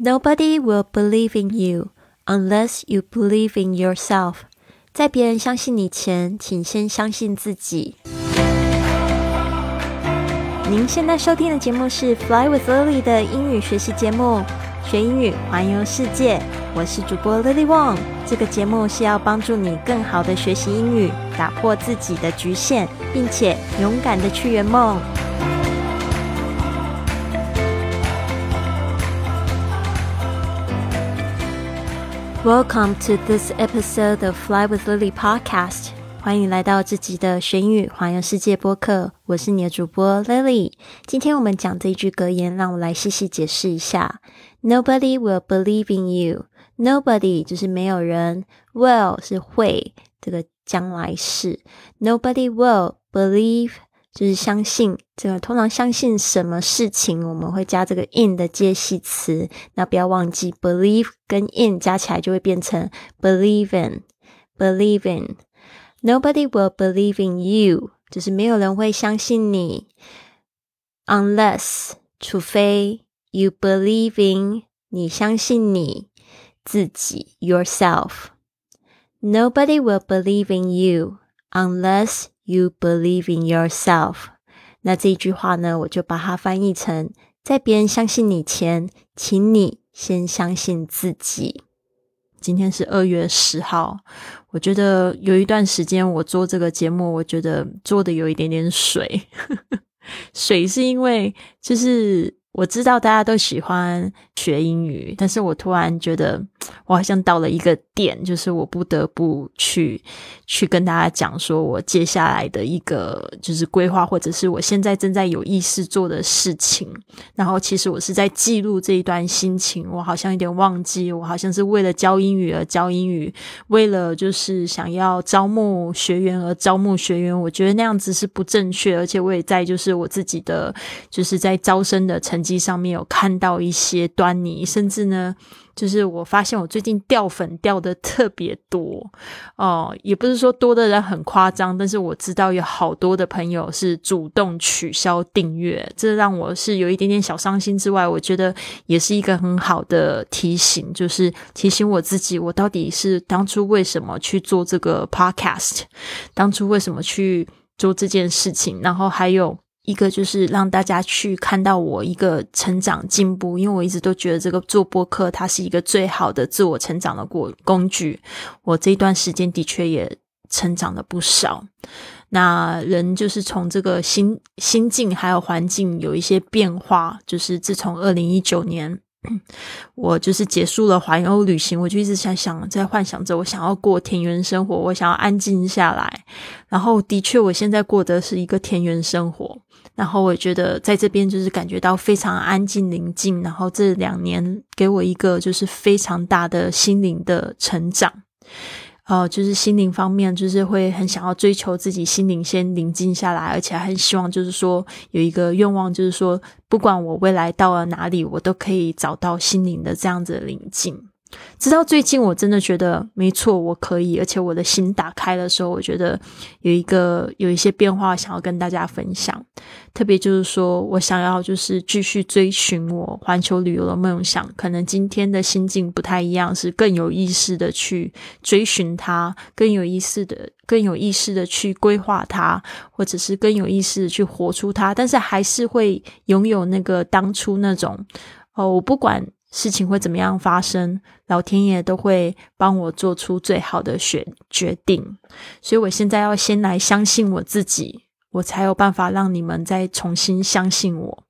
Nobody will believe in you unless you believe in yourself。在别人相信你前，请先相信自己。您现在收听的节目是《Fly with Lily》的英语学习节目，学英语环游世界。我是主播 Lily Wong。这个节目是要帮助你更好的学习英语，打破自己的局限，并且勇敢的去圆梦。Welcome to this episode of Fly with Lily podcast。欢迎来到这集的学英语环游世界播客。我是你的主播 Lily。今天我们讲这一句格言，让我来细细解释一下。Nobody will believe in you。Nobody 就是没有人，will 是会这个将来式。Nobody will believe 就是相信。这个通常相信什么事情，我们会加这个 in 的介系词。那不要忘记，believe 跟 in 加起来就会变成 believe in。believe in。Nobody will believe in you，就是没有人会相信你，unless 除非 you believe in 你相信你自己 yourself。Nobody will believe in you unless you believe in yourself。那这一句话呢，我就把它翻译成：在别人相信你前，请你先相信自己。今天是二月十号，我觉得有一段时间我做这个节目，我觉得做的有一点点水，水是因为就是。我知道大家都喜欢学英语，但是我突然觉得我好像到了一个点，就是我不得不去去跟大家讲，说我接下来的一个就是规划，或者是我现在正在有意识做的事情。然后其实我是在记录这一段心情，我好像有点忘记，我好像是为了教英语而教英语，为了就是想要招募学员而招募学员。我觉得那样子是不正确，而且我也在就是我自己的就是在招生的成。绩上面有看到一些端倪，甚至呢，就是我发现我最近掉粉掉的特别多哦，也不是说多的人很夸张，但是我知道有好多的朋友是主动取消订阅，这让我是有一点点小伤心。之外，我觉得也是一个很好的提醒，就是提醒我自己，我到底是当初为什么去做这个 podcast，当初为什么去做这件事情，然后还有。一个就是让大家去看到我一个成长进步，因为我一直都觉得这个做播客它是一个最好的自我成长的过工具。我这一段时间的确也成长了不少。那人就是从这个心心境还有环境有一些变化，就是自从二零一九年。我就是结束了环游旅行，我就一直在想，在幻想着我想要过田园生活，我想要安静下来。然后，的确，我现在过的是一个田园生活。然后，我觉得在这边就是感觉到非常安静宁静。然后，这两年给我一个就是非常大的心灵的成长。呃，就是心灵方面，就是会很想要追求自己心灵先宁静下来，而且很希望就是说有一个愿望，就是说不管我未来到了哪里，我都可以找到心灵的这样子的宁静。直到最近，我真的觉得没错，我可以，而且我的心打开的时候，我觉得有一个有一些变化想要跟大家分享。特别就是说我想要就是继续追寻我环球旅游的梦想，可能今天的心境不太一样，是更有意识的去追寻它，更有意识的、更有意识的去规划它，或者是更有意识的去活出它。但是还是会拥有那个当初那种哦，我不管。事情会怎么样发生，老天爷都会帮我做出最好的选决定。所以我现在要先来相信我自己，我才有办法让你们再重新相信我。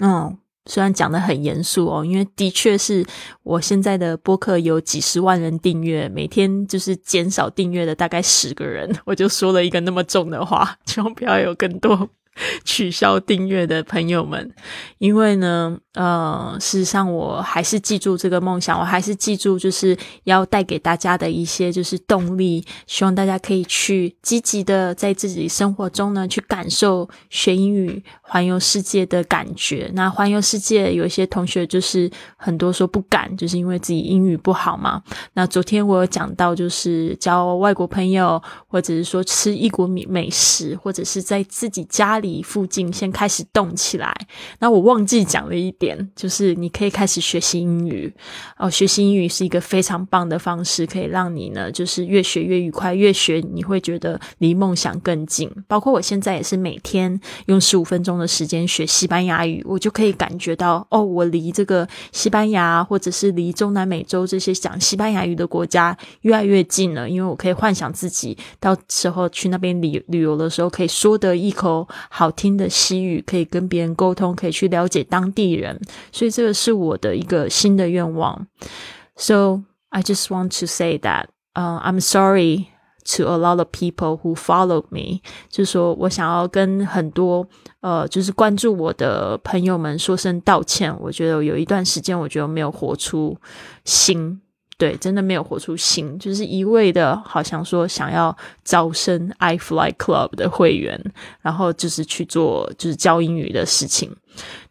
嗯，虽然讲的很严肃哦，因为的确是我现在的播客有几十万人订阅，每天就是减少订阅的大概十个人，我就说了一个那么重的话，希望不要有更多。取消订阅的朋友们，因为呢，呃，事实上我还是记住这个梦想，我还是记住就是要带给大家的一些就是动力，希望大家可以去积极的在自己生活中呢去感受学英语环游世界的感觉。那环游世界有一些同学就是很多说不敢，就是因为自己英语不好嘛。那昨天我有讲到，就是交外国朋友，或者是说吃异国美美食，或者是在自己家里。里附近先开始动起来。那我忘记讲了一点，就是你可以开始学习英语哦。学习英语是一个非常棒的方式，可以让你呢，就是越学越愉快，越学你会觉得离梦想更近。包括我现在也是每天用十五分钟的时间学西班牙语，我就可以感觉到哦，我离这个西班牙或者是离中南美洲这些讲西班牙语的国家越来越近了，因为我可以幻想自己到时候去那边旅旅游的时候，可以说得一口好听的西语，可以跟别人沟通，可以去了解当地人，所以这个是我的一个新的愿望。So I just want to say that, uh, I'm sorry to a lot of people who followed me。就是说我想要跟很多呃，就是关注我的朋友们说声道歉。我觉得有一段时间，我觉得没有活出心。对，真的没有活出心，就是一味的，好像说想要招生 i Fly Club 的会员，然后就是去做就是教英语的事情。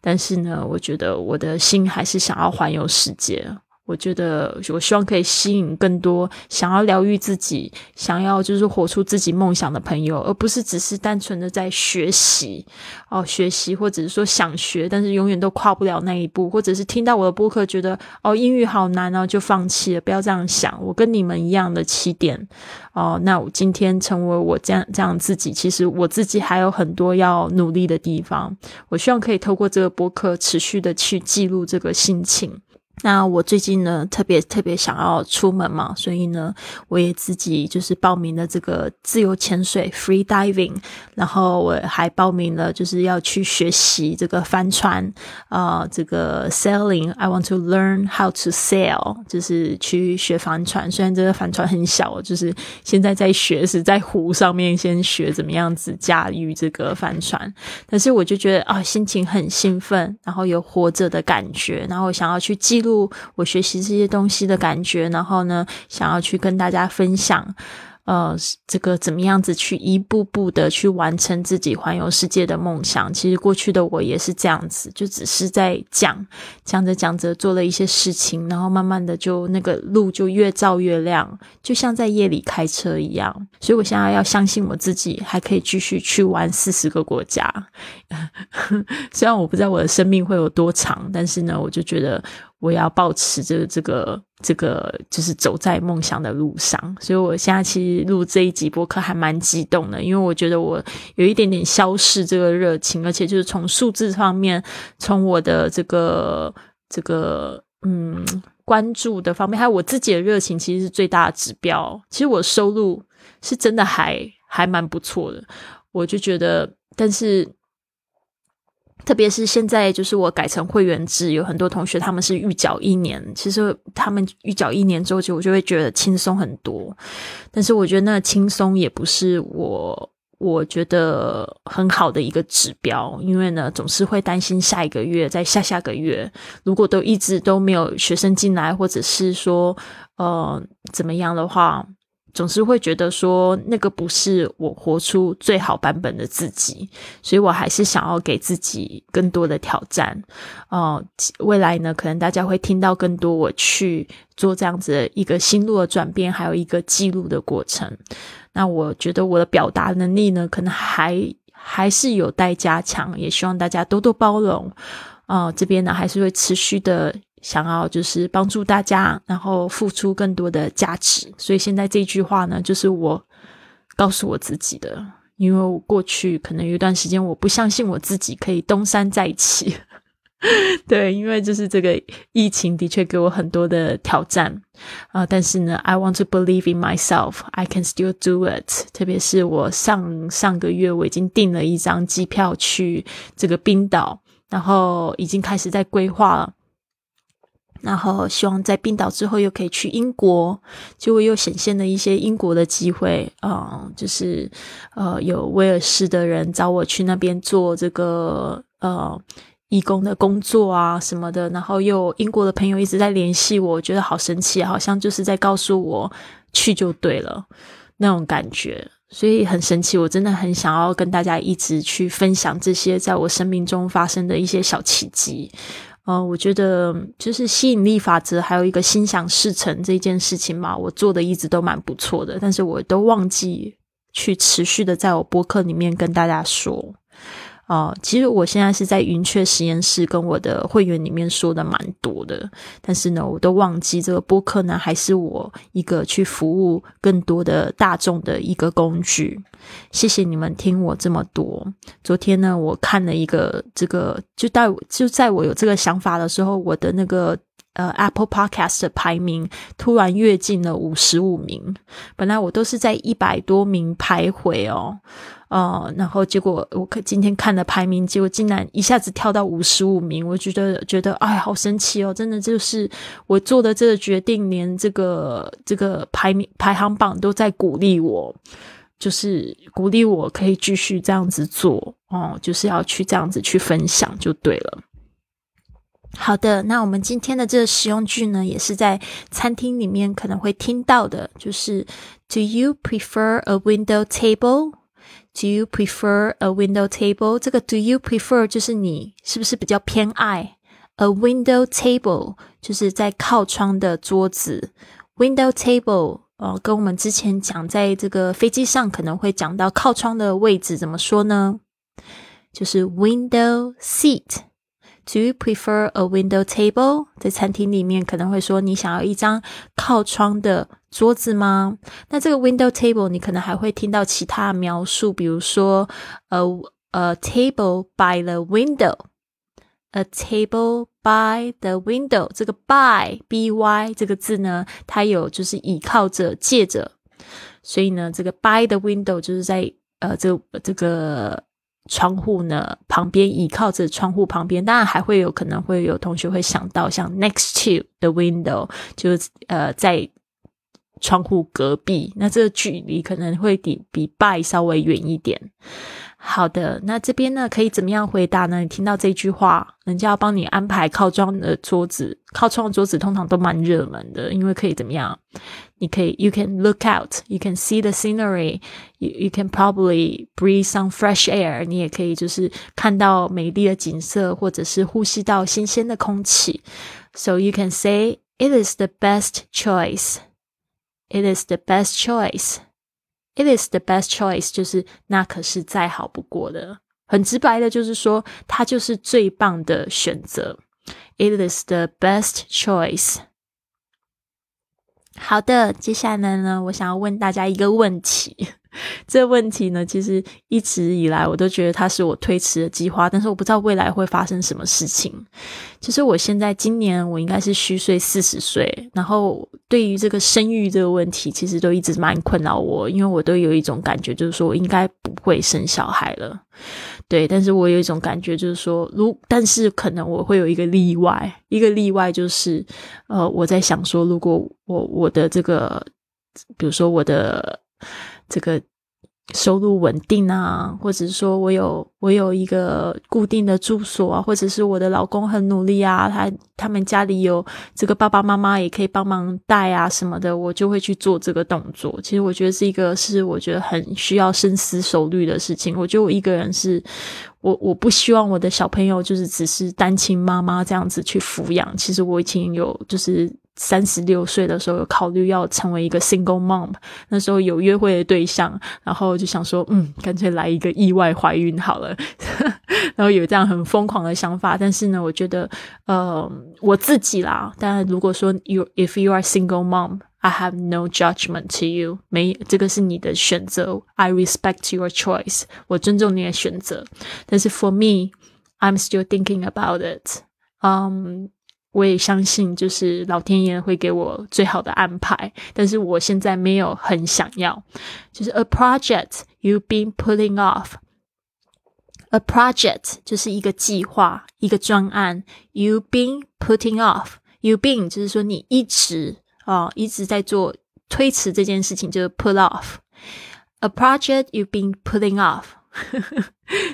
但是呢，我觉得我的心还是想要环游世界。我觉得，我希望可以吸引更多想要疗愈自己、想要就是活出自己梦想的朋友，而不是只是单纯的在学习哦，学习或者是说想学，但是永远都跨不了那一步，或者是听到我的播客觉得哦英语好难哦，就放弃了。不要这样想，我跟你们一样的起点哦。那我今天成为我这样这样自己，其实我自己还有很多要努力的地方。我希望可以透过这个播客持续的去记录这个心情。那我最近呢，特别特别想要出门嘛，所以呢，我也自己就是报名了这个自由潜水 （free diving），然后我还报名了，就是要去学习这个帆船啊，这个 sailing。I want to learn how to sail，就是去学帆船。虽然这个帆船很小，就是现在在学，是在湖上面先学怎么样子驾驭这个帆船。但是我就觉得啊，心情很兴奋，然后有活着的感觉，然后想要去记录。我学习这些东西的感觉，然后呢，想要去跟大家分享。呃，这个怎么样子去一步步的去完成自己环游世界的梦想？其实过去的我也是这样子，就只是在讲讲着讲着做了一些事情，然后慢慢的就那个路就越照越亮，就像在夜里开车一样。所以我现在要相信我自己，还可以继续去玩四十个国家。虽然我不知道我的生命会有多长，但是呢，我就觉得。我要保持着这个这个，就是走在梦想的路上。所以我现在其实录这一集播客还蛮激动的，因为我觉得我有一点点消逝这个热情，而且就是从数字方面，从我的这个这个嗯关注的方面，还有我自己的热情，其实是最大的指标。其实我收入是真的还还蛮不错的，我就觉得，但是。特别是现在，就是我改成会员制，有很多同学他们是预缴一年。其实他们预缴一年之后，就我就会觉得轻松很多。但是我觉得那轻松也不是我我觉得很好的一个指标，因为呢，总是会担心下一个月、在下下个月，如果都一直都没有学生进来，或者是说呃怎么样的话。总是会觉得说那个不是我活出最好版本的自己，所以我还是想要给自己更多的挑战。哦，未来呢，可能大家会听到更多我去做这样子一个心路的转变，还有一个记录的过程。那我觉得我的表达能力呢，可能还还是有待加强，也希望大家多多包容。啊，这边呢还是会持续的。想要就是帮助大家，然后付出更多的价值，所以现在这句话呢，就是我告诉我自己的。因为我过去可能有一段时间，我不相信我自己可以东山再起。对，因为就是这个疫情的确给我很多的挑战啊，但是呢，I want to believe in myself, I can still do it。特别是我上上个月我已经订了一张机票去这个冰岛，然后已经开始在规划了。然后希望在冰岛之后又可以去英国，结果又显现了一些英国的机会啊，就是呃有威尔士的人找我去那边做这个呃义工的工作啊什么的，然后又英国的朋友一直在联系我，觉得好神奇，好像就是在告诉我去就对了那种感觉，所以很神奇，我真的很想要跟大家一直去分享这些在我生命中发生的一些小奇迹。呃，我觉得就是吸引力法则，还有一个心想事成这件事情嘛，我做的一直都蛮不错的，但是我都忘记去持续的在我播客里面跟大家说。哦，其实我现在是在云雀实验室跟我的会员里面说的蛮多的，但是呢，我都忘记这个播客呢，还是我一个去服务更多的大众的一个工具。谢谢你们听我这么多。昨天呢，我看了一个这个，就在就在我有这个想法的时候，我的那个。呃，Apple Podcast 的排名突然跃进了五十五名，本来我都是在一百多名徘徊哦，呃，然后结果我看今天看的排名，结果竟然一下子跳到五十五名，我觉得觉得哎，好神奇哦！真的就是我做的这个决定，连这个这个排名排行榜都在鼓励我，就是鼓励我可以继续这样子做哦，就是要去这样子去分享就对了。好的，那我们今天的这个实用句呢，也是在餐厅里面可能会听到的，就是 Do you prefer a window table? Do you prefer a window table? 这个 Do you prefer 就是你是不是比较偏爱 a window table？就是在靠窗的桌子。Window table 呃，跟我们之前讲，在这个飞机上可能会讲到靠窗的位置，怎么说呢？就是 window seat。Do you prefer a window table？在餐厅里面可能会说你想要一张靠窗的桌子吗？那这个 window table 你可能还会听到其他描述，比如说呃 a table by the window，a table by the window。这个 by b y 这个字呢，它有就是倚靠着、借着，所以呢，这个 by the window 就是在呃这这个。窗户呢旁边倚靠着窗户旁边，当然还会有可能会有同学会想到像 next to the window，就是呃在窗户隔壁，那这个距离可能会比比 by 稍微远一点。好的，那这边呢可以怎么样回答呢？你听到这句话，人家要帮你安排靠窗的桌子，靠窗的桌子通常都蛮热门的，因为可以怎么样？你可以，you can look out，you can see the scenery，you you can probably breathe some fresh air。你也可以就是看到美丽的景色，或者是呼吸到新鲜的空气。So you can say it is the best choice. It is the best choice. It is the best choice，就是那可是再好不过的。很直白的，就是说它就是最棒的选择。It is the best choice。好的，接下来呢，我想要问大家一个问题。这问题呢，其实一直以来我都觉得它是我推迟的计划，但是我不知道未来会发生什么事情。其实我现在今年我应该是虚岁四十岁，然后对于这个生育这个问题，其实都一直蛮困扰我，因为我都有一种感觉，就是说我应该不会生小孩了。对，但是我有一种感觉，就是说，如但是可能我会有一个例外，一个例外就是，呃，我在想说，如果我我的这个，比如说我的。这个收入稳定啊，或者是说我有我有一个固定的住所啊，或者是我的老公很努力啊，他他们家里有这个爸爸妈妈也可以帮忙带啊什么的，我就会去做这个动作。其实我觉得是一个是我觉得很需要深思熟虑的事情。我觉得我一个人是我我不希望我的小朋友就是只是单亲妈妈这样子去抚养。其实我已经有就是。三十六岁的时候，有考虑要成为一个 single mom。那时候有约会的对象，然后就想说，嗯，干脆来一个意外怀孕好了。然后有这样很疯狂的想法。但是呢，我觉得，呃，我自己啦。当然，如果说 you if you are single mom，I have no judgment to you。没，这个是你的选择，I respect your choice。我尊重你的选择。但是 for me，I'm still thinking about it。嗯。我也相信，就是老天爷会给我最好的安排，但是我现在没有很想要。就是 a project you've been putting off，a project 就是一个计划，一个专案。You've been putting off，you've been 就是说你一直啊一直在做推迟这件事情，就是 put off。A project you've been putting off，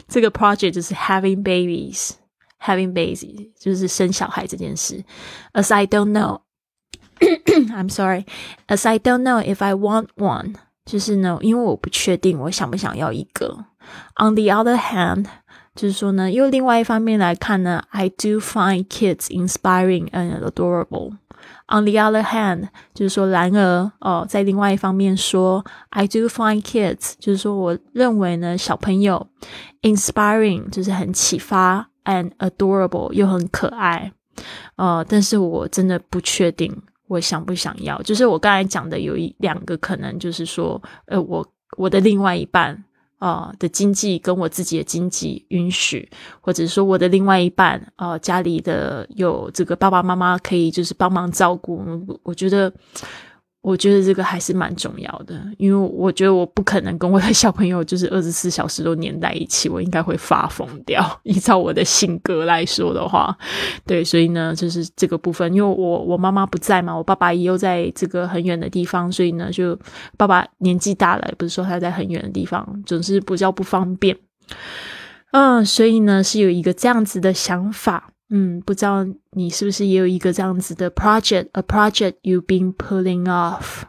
这个 project 就是 having babies。Having baby 就是生小孩这件事。As I don't know, I'm sorry. As I don't know if I want one，就是呢，因为我不确定我想不想要一个。On the other hand, 就是说呢，又另外一方面来看呢，I do find kids inspiring and adorable. On the other hand，就是说，然而哦，在另外一方面说，I do find kids，就是说，我认为呢，小朋友 inspiring 就是很启发 ，and adorable 又很可爱。呃，但是我真的不确定我想不想要。就是我刚才讲的有一两个可能，就是说，呃，我我的另外一半。啊的经济跟我自己的经济允许，或者说我的另外一半啊家里的有这个爸爸妈妈可以就是帮忙照顾，我觉得。我觉得这个还是蛮重要的，因为我觉得我不可能跟我的小朋友就是二十四小时都黏在一起，我应该会发疯掉。依照我的性格来说的话，对，所以呢，就是这个部分，因为我我妈妈不在嘛，我爸爸也又在这个很远的地方，所以呢，就爸爸年纪大了，不是说他在很远的地方，总是比较不方便。嗯，所以呢，是有一个这样子的想法。嗯，不知道你是不是也有一个这样子的 project，a project you've been pulling off。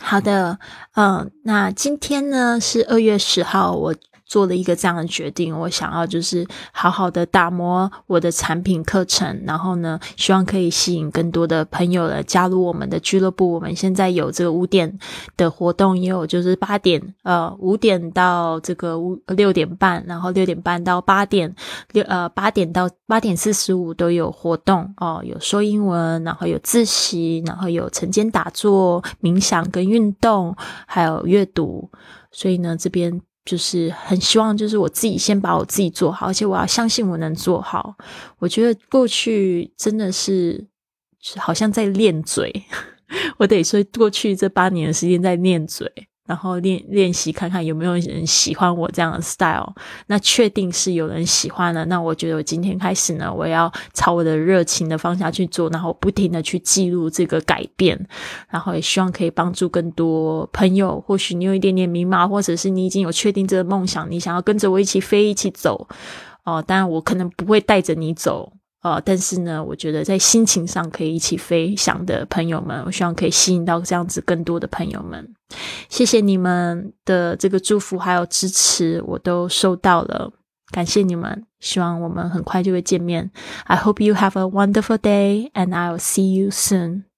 好的，嗯，那今天呢是二月十号，我。做了一个这样的决定，我想要就是好好的打磨我的产品课程，然后呢，希望可以吸引更多的朋友来加入我们的俱乐部。我们现在有这个五点的活动，也有就是八点，呃，五点到这个五六点半，然后六点半到八点，六呃八点到八点四十五都有活动哦，有说英文，然后有自习，然后有晨间打坐、冥想跟运动，还有阅读。所以呢，这边。就是很希望，就是我自己先把我自己做好，而且我要相信我能做好。我觉得过去真的是好像在练嘴，我得说过去这八年的时间在练嘴。然后练练习看看有没有人喜欢我这样的 style，那确定是有人喜欢了，那我觉得我今天开始呢，我要朝我的热情的方向去做，然后不停的去记录这个改变，然后也希望可以帮助更多朋友。或许你有一点点迷茫，或者是你已经有确定这个梦想，你想要跟着我一起飞，一起走哦。当然我可能不会带着你走。呃，但是呢，我觉得在心情上可以一起飞翔的朋友们，我希望可以吸引到这样子更多的朋友们。谢谢你们的这个祝福还有支持，我都收到了，感谢你们。希望我们很快就会见面。I hope you have a wonderful day, and I'll see you soon.